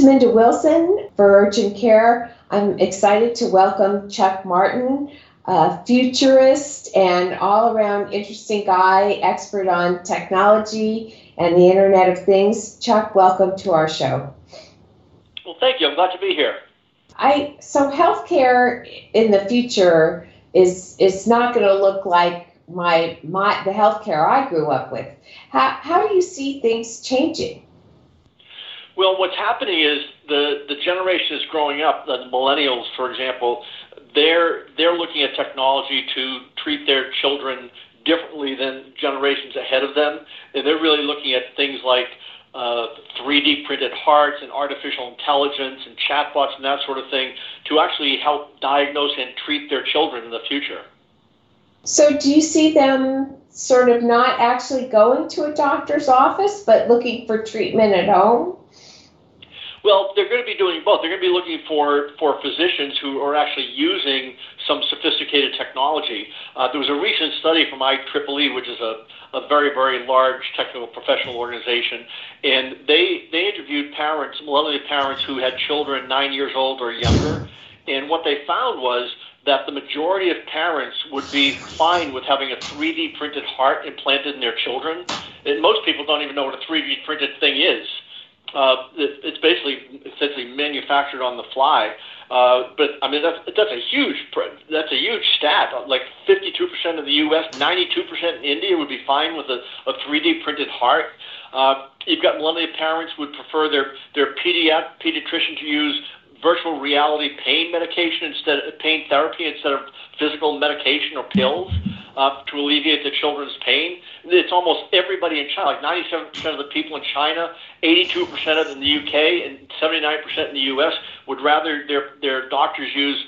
is Minda Wilson for Urgent Care. I'm excited to welcome Chuck Martin, a futurist and all around interesting guy, expert on technology and the Internet of Things. Chuck, welcome to our show. Well, thank you. I'm glad to be here. I so healthcare in the future is is not going to look like my my the healthcare I grew up with. How how do you see things changing? Well, what's happening is the the generation is growing up. The millennials, for example, they're they're looking at technology to treat their children differently than generations ahead of them, and they're really looking at things like uh, 3D printed hearts and artificial intelligence and chatbots and that sort of thing to actually help diagnose and treat their children in the future. So, do you see them sort of not actually going to a doctor's office, but looking for treatment at home? Well, they're going to be doing both. They're going to be looking for, for physicians who are actually using some sophisticated technology. Uh, there was a recent study from IEEE, which is a, a very, very large technical professional organization, and they, they interviewed parents, millennial parents who had children nine years old or younger, and what they found was that the majority of parents would be fine with having a 3D printed heart implanted in their children. And most people don't even know what a 3D printed thing is. Uh, it, it's basically essentially manufactured on the fly. Uh, but I mean that's that's a huge that's a huge stat. Like 52% of the U.S., 92% in India would be fine with a, a 3D printed heart. Uh, you've got millennial parents would prefer their their pediat- pediatrician to use virtual reality pain medication instead of pain therapy instead of physical medication or pills uh, to alleviate the children's pain. It's almost everybody in China, like 97% of the people in China, 82% of in the UK, and 79% in the US would rather their, their doctors use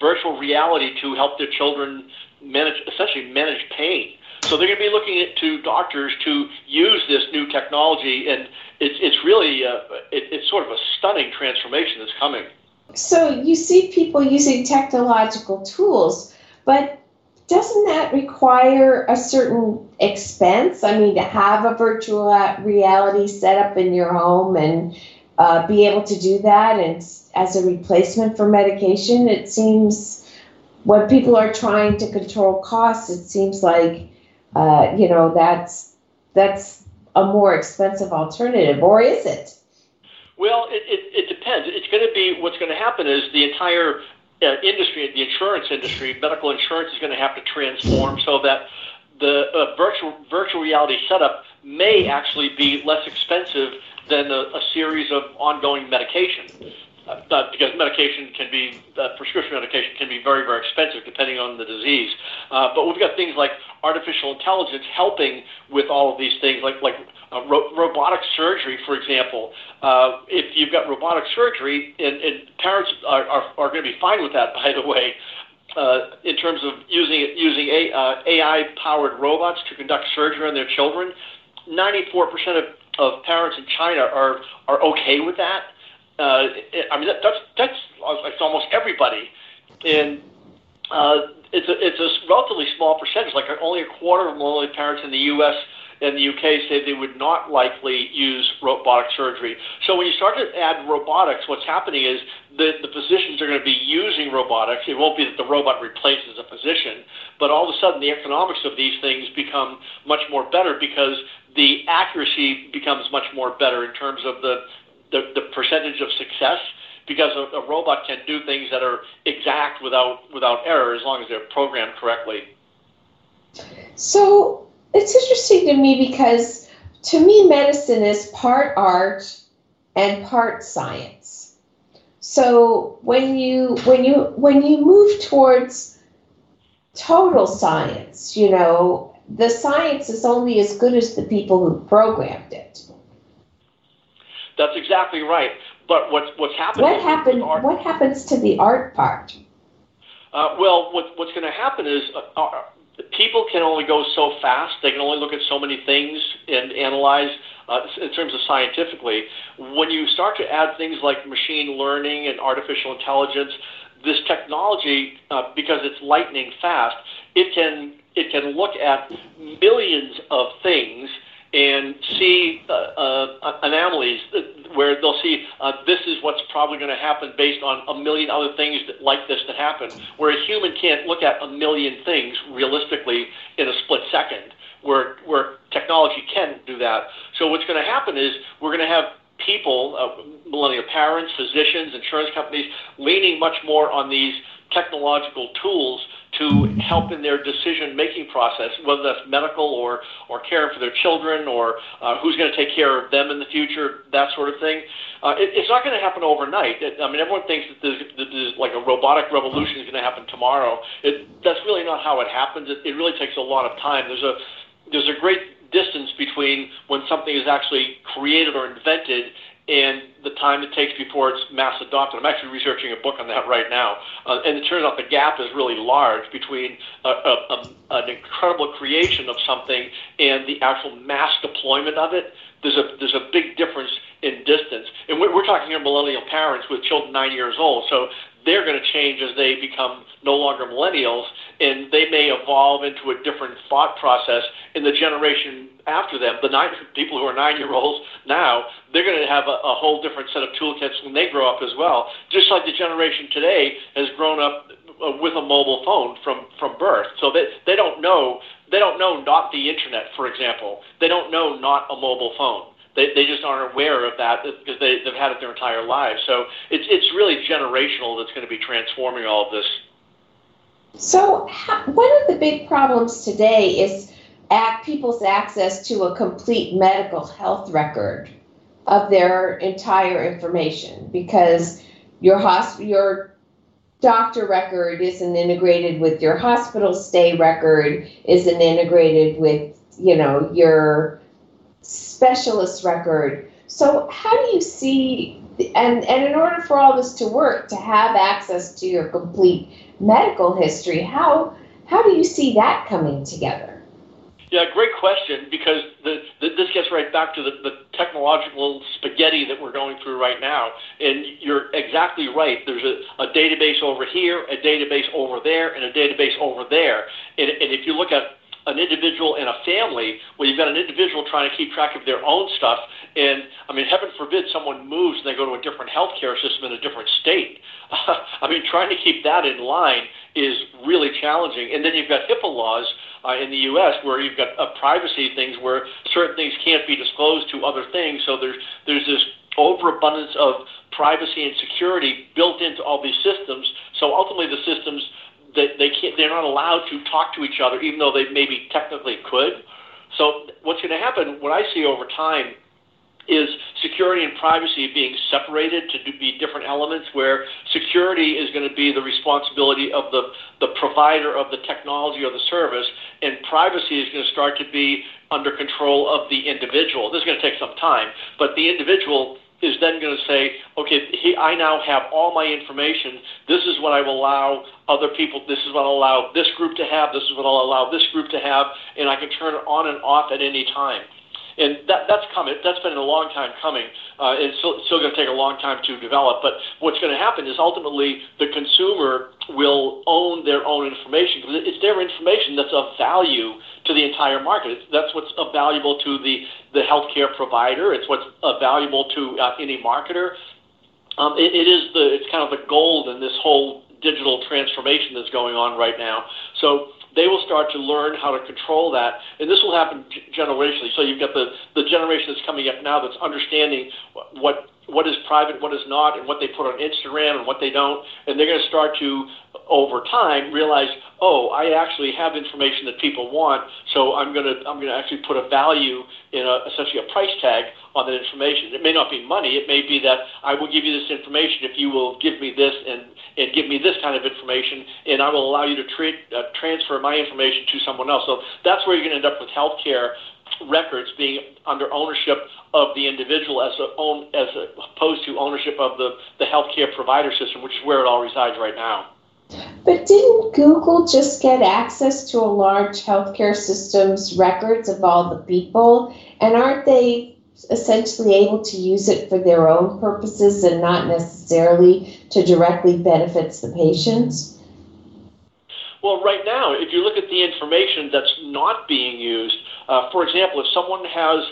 virtual reality to help their children manage, essentially manage pain. So they're going to be looking to doctors to use this new technology, and it's it's really uh, it, it's sort of a stunning transformation that's coming. So you see people using technological tools, but doesn't that require a certain expense? I mean, to have a virtual reality set up in your home and uh, be able to do that, and as a replacement for medication, it seems when people are trying to control costs, it seems like uh, you know that's that's a more expensive alternative, or is it? Well, it, it, it depends. It's going to be what's going to happen is the entire industry, the insurance industry, medical insurance is going to have to transform so that the uh, virtual virtual reality setup may actually be less expensive than a, a series of ongoing medication uh, because medication can be uh, prescription medication can be very very expensive depending on the disease. Uh, but we've got things like artificial intelligence helping with all of these things, like like uh, ro- robotic surgery, for example. Uh, if you've got robotic surgery, and, and parents are, are, are going to be fine with that, by the way. Uh, in terms of using using a, uh, AI powered robots to conduct surgery on their children, 94% of, of parents in China are are okay with that uh, I mean, that, that's that's like almost everybody, and uh, it's a it's a relatively small percentage. Like only a quarter of millennial parents in the U.S. and the UK say they would not likely use robotic surgery. So when you start to add robotics, what's happening is the, the physicians are going to be using robotics. It won't be that the robot replaces a physician, but all of a sudden the economics of these things become much more better because the accuracy becomes much more better in terms of the the, the percentage of success because a, a robot can do things that are exact without without error as long as they're programmed correctly. So it's interesting to me because to me medicine is part art and part science. So when you when you when you move towards total science, you know, the science is only as good as the people who programmed it. That's exactly right. But what's what's happening? What happened? Art, what happens to the art part? Uh, well, what, what's going to happen is uh, uh, people can only go so fast. They can only look at so many things and analyze uh, in terms of scientifically. When you start to add things like machine learning and artificial intelligence, this technology, uh, because it's lightning fast, it can it can look at millions of things and see uh, uh, anomalies where they'll see uh, this is what's probably going to happen based on a million other things that, like this that happen, where a human can't look at a million things realistically in a split second, where, where technology can do that. So what's going to happen is we're going to have people, uh, millennial parents, physicians, insurance companies, leaning much more on these technological tools to help in their decision making process, whether that's medical or, or caring for their children or uh, who's going to take care of them in the future, that sort of thing. Uh, it, it's not going to happen overnight. It, I mean, everyone thinks that there's, that there's like a robotic revolution is going to happen tomorrow. It, that's really not how it happens. It, it really takes a lot of time. There's a there's a great distance between when something is actually created or invented and the time it takes before it's mass adopted. I'm actually researching a book on that right now, uh, and it turns out the gap is really large between a, a, a, an incredible creation of something and the actual mass deployment of it. There's a there's a big difference in distance, and we're, we're talking here millennial parents with children nine years old, so they're going to change as they become no longer millennials, and they may evolve into a different thought process in the generation after them. The nine people who are nine year olds now, they're going to have a, a whole different set of toolkits when they grow up as well. Just like the generation today has grown up uh, with a mobile phone from from birth, so they they don't know they don't know not the internet, for example. They don't know not a mobile phone they, they just aren't aware of that because they, they've had it their entire lives. So it's, it's really generational that's going to be transforming all of this. So, how, one of the big problems today is people's access to a complete medical health record of their entire information because your hosp- your doctor record isn't integrated with your hospital stay record isn't integrated with you know your specialist record. So how do you see and and in order for all this to work, to have access to your complete medical history, how how do you see that coming together? Yeah, great question because the, the, this gets right back to the, the technological spaghetti that we're going through right now. And you're exactly right. There's a, a database over here, a database over there, and a database over there. And, and if you look at an individual and a family where you've got an individual trying to keep track of their own stuff. And I mean, heaven forbid someone moves and they go to a different healthcare system in a different state. I mean, trying to keep that in line is really challenging. And then you've got HIPAA laws uh, in the U.S. where you've got uh, privacy things where certain things can't be disclosed to other things. So there's there's this overabundance of privacy and security built into all these systems. So ultimately, the systems they, they can't, they're not allowed to talk to each other, even though they maybe technically could. So what's going to happen, what I see over time, is security and privacy being separated to be different elements where security is going to be the responsibility of the, the provider of the technology or the service and privacy is going to start to be under control of the individual. This is going to take some time, but the individual is then going to say, okay, he, I now have all my information. This is what I will allow other people. This is what I'll allow this group to have. This is what I'll allow this group to have, and I can turn it on and off at any time. And that, that's coming. That's been a long time coming. Uh, it's still, still going to take a long time to develop. But what's going to happen is ultimately the consumer will own their own information because it's their information that's of value to the entire market. It's, that's what's valuable to the the healthcare provider. It's what's valuable to uh, any marketer. Um, it, it is the it's kind of the gold in this whole digital transformation that's going on right now. So they will start to learn how to control that, and this will happen generationally. So you've got the the generation that's coming up now that's understanding what what is private, what is not, and what they put on Instagram and what they don't, and they're going to start to over time realize, oh, I actually have information that people want, so I'm going to I'm going to actually put a value in a, essentially a price tag on that information. It may not be money. It may be that I will give you this information if you will give me this and and give me this kind of information, and I will allow you to tra- uh, transfer my information to someone else. So that's where you're going to end up with healthcare records being under ownership of the individual as, a own, as opposed to ownership of the, the healthcare provider system, which is where it all resides right now. But didn't Google just get access to a large healthcare system's records of all the people? And aren't they essentially able to use it for their own purposes and not necessarily to directly benefits the patients? Well, right now, if you look at the information that's not being used, uh, for example, if someone has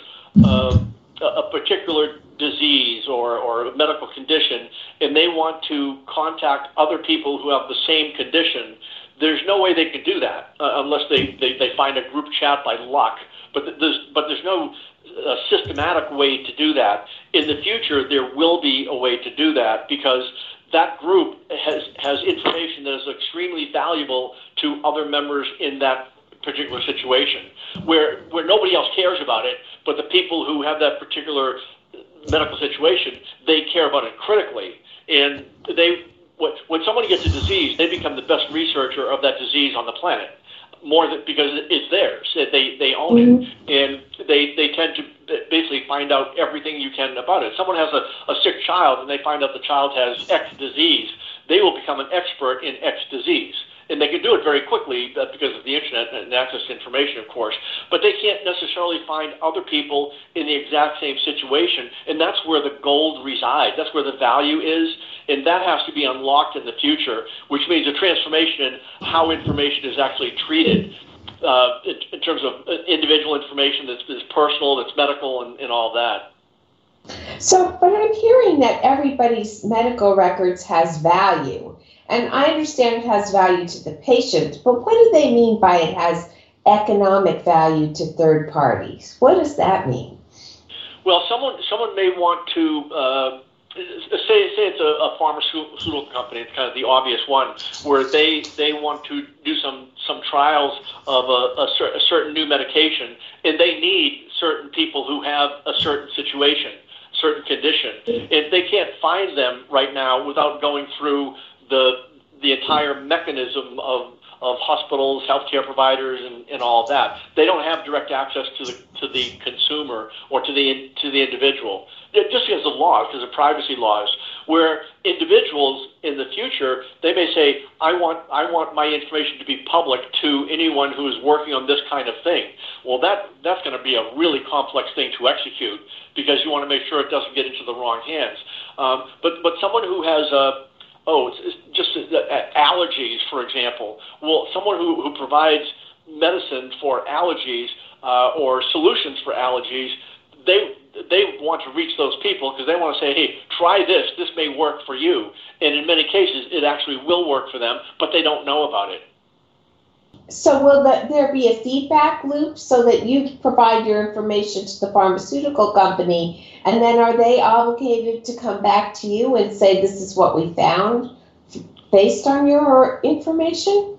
uh, a particular disease or, or a medical condition and they want to contact other people who have the same condition, there's no way they can do that uh, unless they, they, they find a group chat by luck. But there's, but there's no uh, systematic way to do that. In the future, there will be a way to do that because that group has, has information that is extremely valuable to other members in that particular situation where, where nobody else cares about it, but the people who have that particular medical situation, they care about it critically. And they, when somebody gets a disease, they become the best researcher of that disease on the planet more than because it's theirs. They they own mm-hmm. it, and they they tend to basically find out everything you can about it. Someone has a, a sick child, and they find out the child has X disease. They will become an expert in X disease and they can do it very quickly uh, because of the internet and access to information, of course. But they can't necessarily find other people in the exact same situation, and that's where the gold resides. That's where the value is, and that has to be unlocked in the future, which means a transformation in how information is actually treated. Uh, in, in, terms of uh, individual information that's, that's personal, that's medical, and, and all that. So, but I'm hearing that everybody's medical records has value. And I understand it has value to the patient, but what do they mean by it has economic value to third parties? What does that mean? Well, someone someone may want to uh, say say it's a, a, pharmaceutical company. It's kind of the obvious one where they they want to do some some trials of a, a, cer- a certain new medication, and they need certain people who have a certain situation certain condition. If they can't find them right now without going through the the entire mechanism of of hospitals, healthcare providers, and, and all that. They don't have direct access to the to the consumer or to the to the individual. Just because of laws, because of privacy laws, where individuals in the future they may say, "I want I want my information to be public to anyone who is working on this kind of thing." Well, that that's going to be a really complex thing to execute because you want to make sure it doesn't get into the wrong hands. Um, but but someone who has a oh, it's, it's just uh, allergies, for example. Well, someone who, who provides medicine for allergies uh, or solutions for allergies, they they want to reach those people because they want to say, hey, try this. This may work for you. And in many cases, it actually will work for them, but they don't know about it. So will the, there be a feedback loop so that you provide your information to the pharmaceutical company, and then are they obligated to come back to you and say this is what we found based on your information?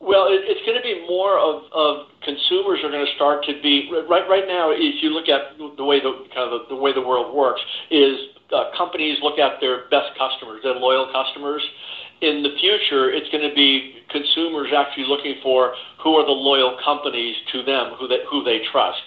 Well, it, it's going to be more of, of consumers are going to start to be right right now. If you look at the way the kind of the, the way the world works, is uh, companies look at their best customers, their loyal customers, in the future, it's going to be consumers actually looking for who are the loyal companies to them, who they, who they trust.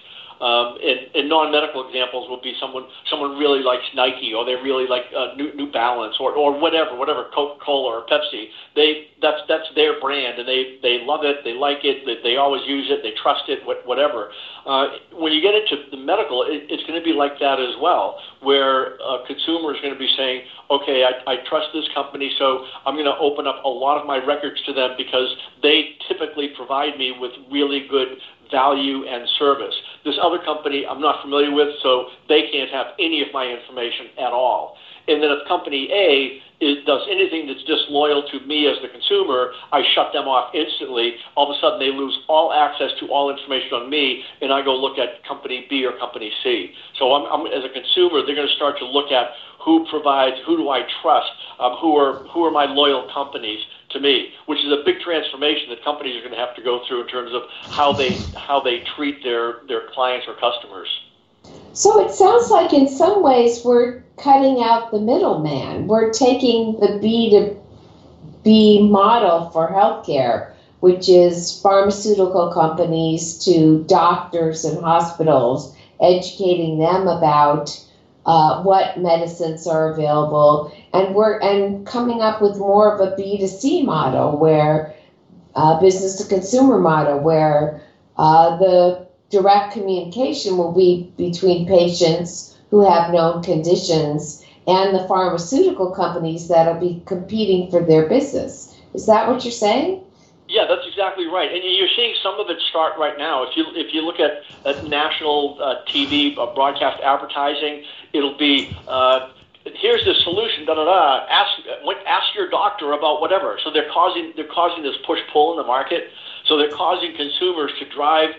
Um, and, and non-medical examples would be someone someone really likes Nike or they really like uh, New, New Balance or, or whatever whatever Coca-Cola or Pepsi. They that's that's their brand and they they love it. They like it. They, they always use it. They trust it. Whatever. Uh, when you get into the medical, it, it's going to be like that as well, where a consumer is going to be saying, okay, I, I trust this company, so I'm going to open up a lot of my records to them because they typically provide me with really good value and service. This other company I'm not familiar with, so they can't have any of my information at all. And then if company A is, does anything that's disloyal to me as the consumer, I shut them off instantly. All of a sudden, they lose all access to all information on me, and I go look at company B or company C. So I'm, I'm as a consumer, they're going to start to look at who provides, who do I trust, um, who are who are my loyal companies to me, which is a big transformation that companies are going to have to go through in terms of how they how they treat their their clients or customers. So it sounds like in some ways we're cutting out the middleman. We're taking the B to B model for healthcare, which is pharmaceutical companies to doctors and hospitals, educating them about uh, what medicines are available, and we're and coming up with more of a B to C model where uh, business to consumer model where uh, the direct communication will be between patients who have known conditions and the pharmaceutical companies that'll be competing for their business. Is that what you're saying? Yeah, that's exactly right, and you're seeing some of it start right now. If you if you look at, at national uh, TV uh, broadcast advertising, it'll be uh, here's the solution. Da da da. Ask ask your doctor about whatever. So they're causing they're causing this push pull in the market. So they're causing consumers to drive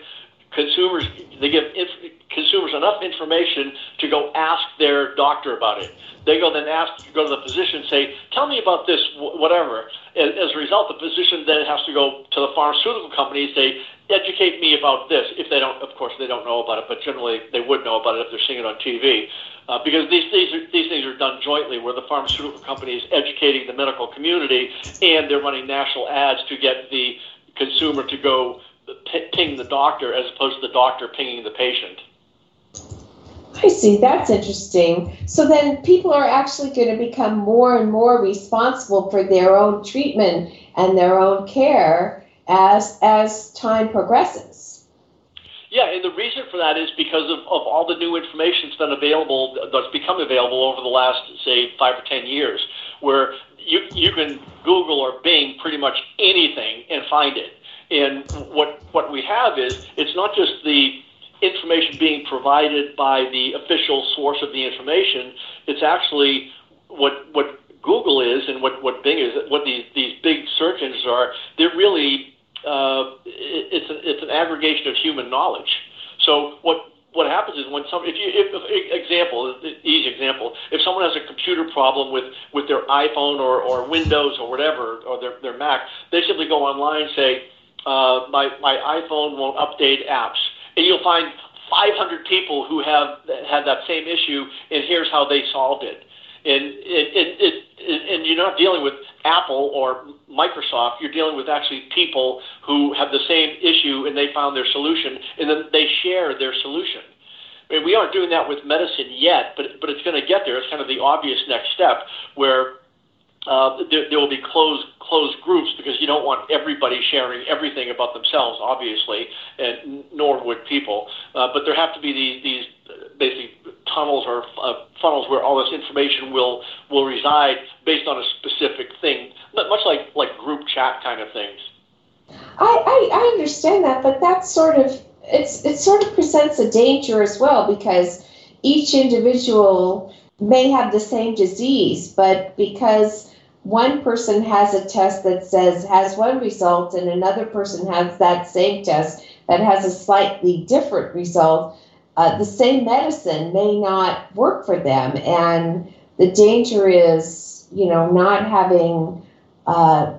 consumers. They give inf- consumers enough information to go ask their doctor about it. They go then ask, go to the physician, say, "Tell me about this, whatever." As a result, the physician then has to go to the pharmaceutical company and say, "Educate me about this." If they don't, of course, they don't know about it, but generally they would know about it if they're seeing it on TV, uh, because these these are, these things are done jointly, where the pharmaceutical company is educating the medical community, and they're running national ads to get the consumer to go ping the doctor as opposed to the doctor pinging the patient. I see. That's interesting. So then people are actually going to become more and more responsible for their own treatment and their own care as as time progresses. Yeah, and the reason for that is because of, of all the new information that's been available, that's become available over the last, say, five or ten years, where you, you can Google or Bing pretty much anything and find it. And what, what we have is it's not just the information being provided by the official source of the information. It's actually what what Google is and what, what Bing is, what these, these big search engines are, they're really, uh, it's, a, it's an aggregation of human knowledge. So what, what happens is when some, if you, if, if, example, easy example, if someone has a computer problem with, with their iPhone or, or Windows or whatever, or their, their Mac, they simply go online and say, uh, my, my iPhone won't update apps and you'll find 500 people who have had that same issue, and here's how they solved it. And it, it, and you're not dealing with Apple or Microsoft. You're dealing with actually people who have the same issue, and they found their solution, and then they share their solution. I mean, we aren't doing that with medicine yet, but but it's going to get there. It's kind of the obvious next step where uh, there, there will be closed closed groups because you don't want everybody sharing everything about themselves, obviously, and nor would people. Uh, but there have to be these these basically tunnels or uh, funnels where all this information will will reside based on a specific thing, much like like group chat kind of things. I, I, I understand that, but that's sort of it's it sort of presents a danger as well because each individual may have the same disease, but because one person has a test that says has one result and another person has that same test that has a slightly different result, uh, the same medicine may not work for them. And the danger is, you know, not having, uh,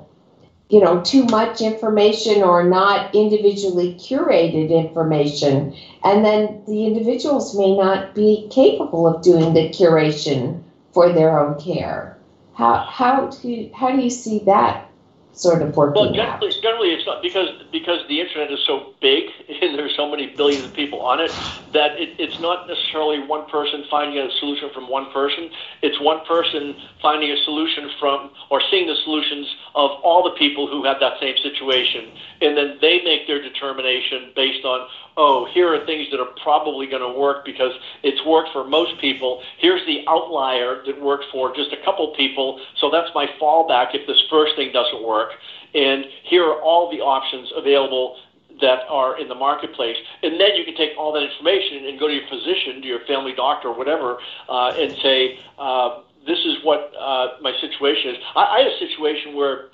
you know, too much information or not individually curated information. And then the individuals may not be capable of doing the curation for their own care. How how do you, how do you see that sort of working well, generally, out? generally it's not because because the internet is so big and there's so many billions of people on it that it, it's not necessarily one person finding a solution from one person. It's one person finding a solution from or seeing the solutions of all the people who have that same situation, and then they make their determination based on oh, here are things that are probably going to work because it's worked for most people. Here's the outlier that worked for just a couple people, so that's my fallback if this first thing doesn't work. And here are all the options available that are in the marketplace. And then you can take all that information and go to your physician, to your family doctor, or whatever, uh, and say, uh, this is what uh, my situation is. I, I had a situation where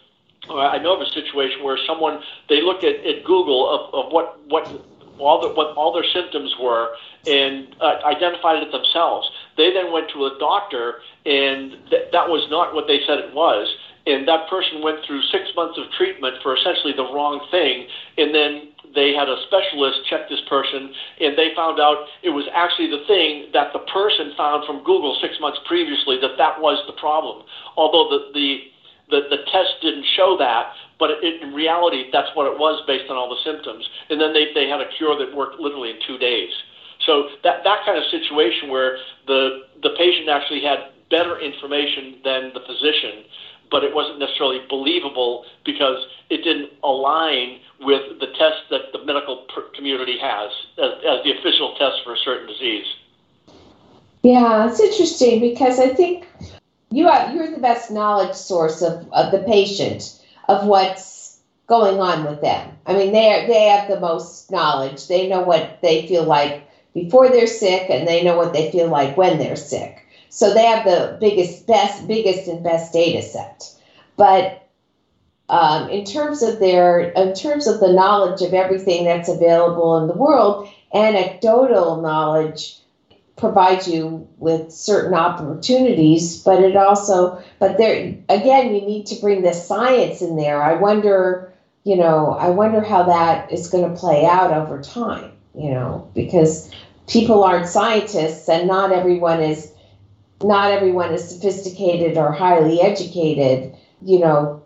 I know of a situation where someone they looked at, at Google of, of what what all the, what all their symptoms were and uh, identified it themselves. They then went to a doctor, and th- that was not what they said it was. And that person went through six months of treatment for essentially the wrong thing, and then they had a specialist check this person, and they found out it was actually the thing that the person found from Google six months previously that that was the problem. Although the the the, the test didn't show that, but it, in reality, that's what it was based on all the symptoms. And then they, they had a cure that worked literally in two days. So that, that kind of situation where the, the patient actually had better information than the physician, but it wasn't necessarily believable because it didn't align with the test that the medical community has as, as the official test for a certain disease. Yeah, it's interesting because I think you are you're the best knowledge source of, of the patient of what's going on with them. I mean, they they have the most knowledge. They know what they feel like before they're sick, and they know what they feel like when they're sick. So they have the biggest, best, biggest, and best data set. But um, in terms of their, in terms of the knowledge of everything that's available in the world, anecdotal knowledge provides you with certain opportunities, but it also, but there again, you need to bring the science in there. I wonder, you know, I wonder how that is going to play out over time. You know, because people aren't scientists, and not everyone is, not everyone is sophisticated or highly educated. You know,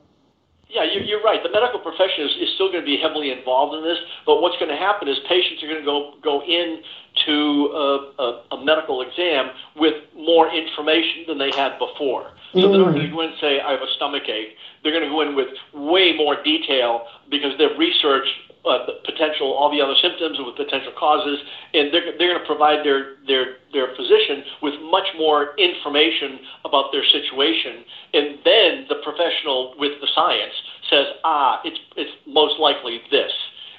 yeah, you're, right. The medical profession is, is still going to be heavily involved in this, but what's going to happen is patients are going to go go in to a, a, a medical exam with more information than they had before. So they're not going to go in and say, I have a stomach ache. They're going to go in with way more detail because they've researched uh, potential, all the other symptoms with potential causes, and they're, they're going to provide their, their, their physician with much more information about their situation. And then the professional with the science says, ah, it's, it's most likely this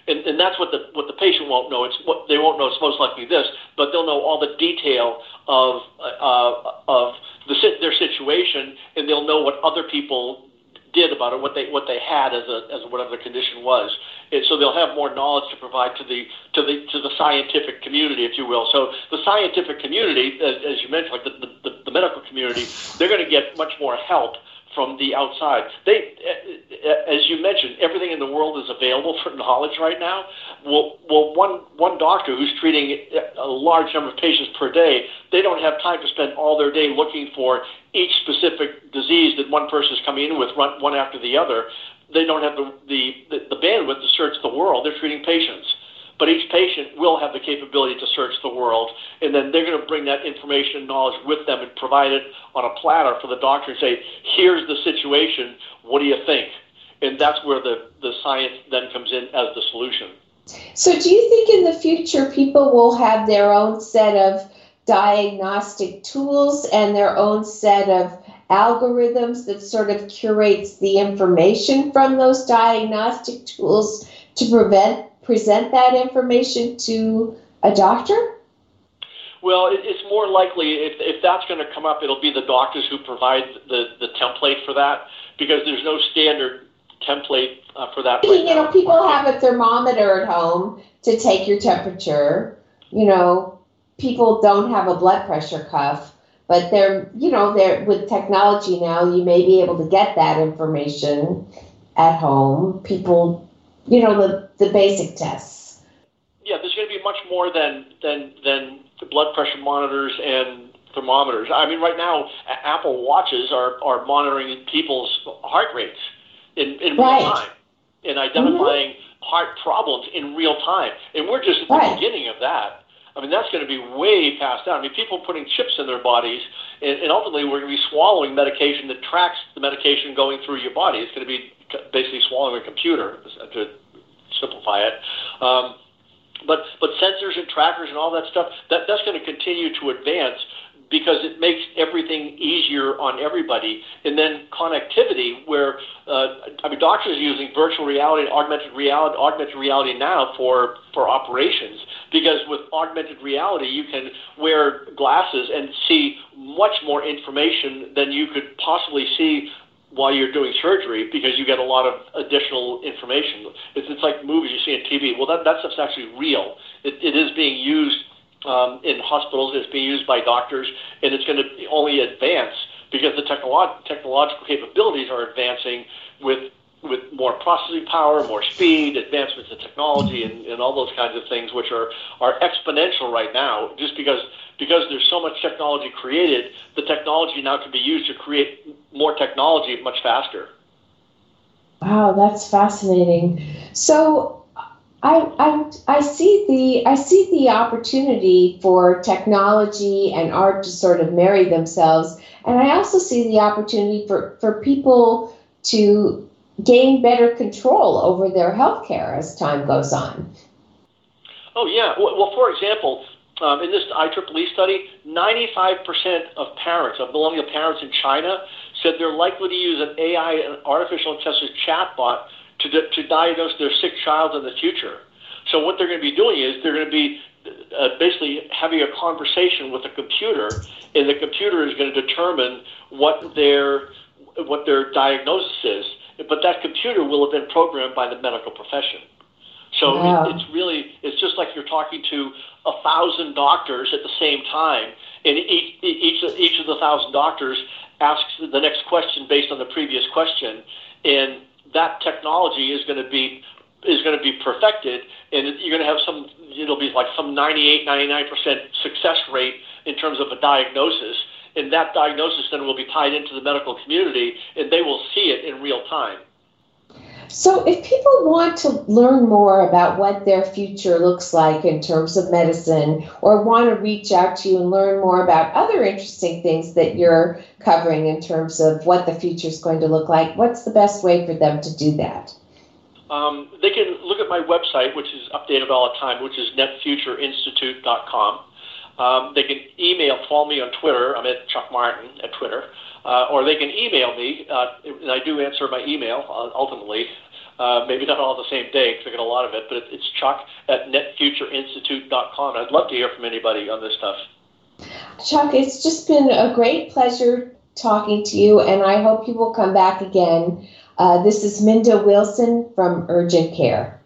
and, and that's what the what the patient won't know. It's what they won't know. It's most likely this, but they'll know all the detail of uh, of the their situation, and they'll know what other people did about it, what they what they had as a as whatever the condition was, and so they'll have more knowledge to provide to the to the to the scientific community, if you will. So the scientific community, as, as you mentioned, like the, the, the medical community, they're going to get much more help from the outside. They, uh, uh, as you mentioned, everything in the world is available for knowledge right now. Well, well, one one doctor who's treating a large number of patients per day, they don't have time to spend all their day looking for each specific disease that one person is coming in with, one after the other. They don't have the the, the bandwidth to search the world. They're treating patients but each patient will have the capability to search the world, and then they're going to bring that information and knowledge with them and provide it on a platter for the doctor and say, here's the situation, what do you think? And that's where the, the science then comes in as the solution. So, do you think in the future people will have their own set of diagnostic tools and their own set of algorithms that sort of curates the information from those diagnostic tools to prevent present that information to a doctor? Well, it's more likely if, if that's going to come up, it'll be the doctors who provide the, the template for that because there's no standard template uh, for that. Right you know, people have a thermometer at home to take your temperature. You know, people don't have a blood pressure cuff, but they're, you know, they're with technology now, you may be able to get that information at home. People you know, the, the basic tests. Yeah, there's going to be much more than, than, than the blood pressure monitors and thermometers. I mean, right now, Apple Watches are, are monitoring people's heart rates in, in real time and identifying mm-hmm. heart problems in real time. And we're just at the right. beginning of that. I mean, that's going to be way past that. I mean, people putting chips in their bodies, and, and ultimately, we're going to be swallowing medication that tracks the medication going through your body. It's going to be basically swallowing a computer to simplify it. Um, but but sensors and trackers and all that stuff that that's going to continue to advance because it makes everything easier on everybody. And then connectivity, where uh, I mean, doctors are using virtual reality, augmented reality, augmented reality now for for operations because with augmented reality, you can wear glasses and see much more information than you could possibly see while you're doing surgery because you get a lot of additional information. It's, it's like movies you see on TV. Well, that, that stuff's actually real. It, it is being used um, in hospitals. It's being used by doctors, and it's going to only advance because the technolo- technological capabilities are advancing with with more processing power, more speed, advancements in technology, and, and all those kinds of things, which are are exponential right now. Just because because there's so much technology created, the technology now can be used to create more technology much faster. Wow, that's fascinating. So I, I, I see the I see the opportunity for technology and art to sort of marry themselves, and I also see the opportunity for, for people to gain better control over their health care as time goes on. Oh yeah. Well, for example, um, in this IEEE study, 95% of parents, of millennial parents in China, said they're likely to use an AI, an artificial intelligence chatbot, to, to diagnose their sick child in the future. So what they're going to be doing is they're going to be uh, basically having a conversation with a computer, and the computer is going to determine what their what their diagnosis is. But that computer will have been programmed by the medical profession. So wow. it, it's really it's just like you're talking to a thousand doctors at the same time, and each each each of the thousand doctors asks the next question based on the previous question, and that technology is going to be is going to be perfected, and you're going to have some. It'll be like some 98, 99 percent success rate in terms of a diagnosis, and that diagnosis then will be tied into the medical community, and they will see it in real time. So, if people want to learn more about what their future looks like in terms of medicine, or want to reach out to you and learn more about other interesting things that you're covering in terms of what the future is going to look like, what's the best way for them to do that? Um, they can look at my website, which is updated all the time, which is netfutureinstitute.com. Um, they can email, follow me on Twitter. I'm at Chuck Martin at Twitter. Uh, or they can email me, uh, and I do answer my email uh, ultimately. Uh, maybe not all the same day because I get a lot of it, but it's Chuck at netfutureinstitute.com. I'd love to hear from anybody on this stuff. Chuck, it's just been a great pleasure talking to you, and I hope you will come back again. Uh, this is Minda Wilson from Urgent Care.